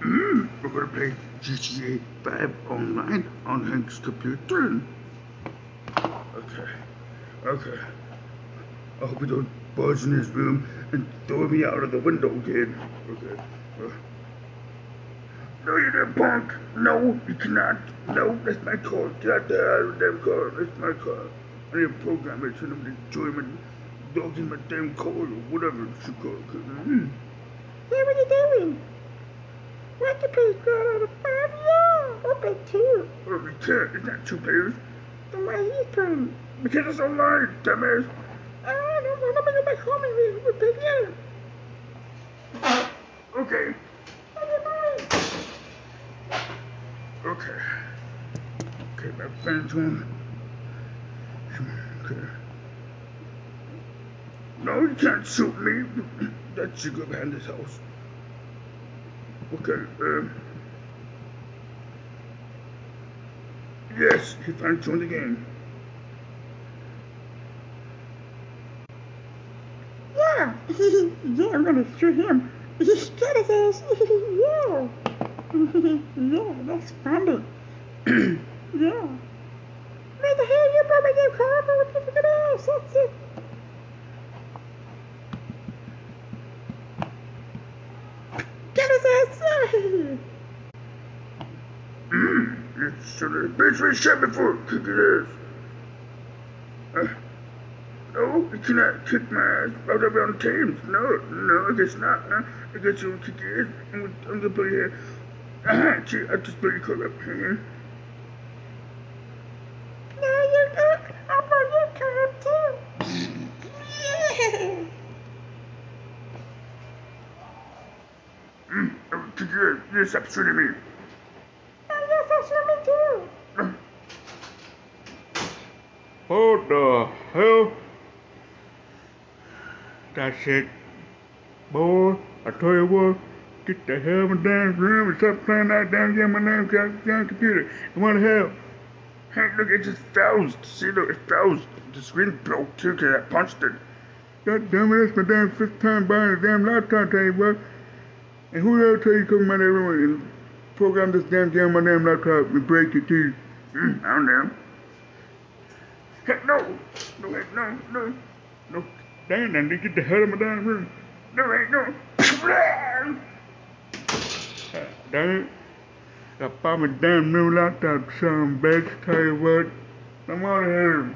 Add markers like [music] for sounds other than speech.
Mm, we're gonna play GTA 5 online on Hank's computer. Okay, okay. I hope you don't buzz in his room and throw me out of the window again. Okay. Uh, no, you damn punk. No, you cannot. No, that's my car. Get out there of the damn car. That's my car. I need a program it so nobody join my dog in my damn car or whatever it's called. Mm. Hey, what are you doing? Play God out of five? Yeah, play two. Oh, we can't. It's not two players. Then why are you playing? Because it's online, dumbass. I don't know. Let me go back home and we- we'll play together. Okay. Okay. Okay. Okay, my friend's one. Okay. No, you can't shoot me. That should go behind his house. Okay, um. Yes, he finally joined the game. Yeah. [laughs] yeah, I'm gonna shoot him. [laughs] Scared [laughs] yeah. yeah, that's funny. [clears throat] yeah. Where the hell you? That's it. Get his ass. Mm, you son of a bitch, we shot before. Kick his ass. Uh, no, you cannot kick my ass. I'll be on the teams. No, no, I guess not. No, I guess you'll kick your ass. I'm gonna, I'm gonna put you here. Uh-huh, gee, I just put your car up here. no, you're not. I'll bring your car up too. yeah. [laughs] Mm, I will kick your ass. You stop shooting me. Oh, yes, shoot me too. Uh, What the hell? That's it. Boy, I tell you what, get the hell out of my damn room and stop playing that damn game on my damn computer. And what the hell? hey, look, it just froze. See, look, it froze. The screen broke too because I punched it. God damn it, that's my damn fifth time buying a damn laptop, tell you what. And who the hell tell you to come in my damn room and program this damn game on my damn laptop and break your teeth? Mm, I don't know. Hey, no. No, wait, no, no. No, damn, then get the hell out of my damn room. No, wait, no. [coughs] Damn it. I bought my damn new laptop, son bitch. Tell you what, I'm out of here.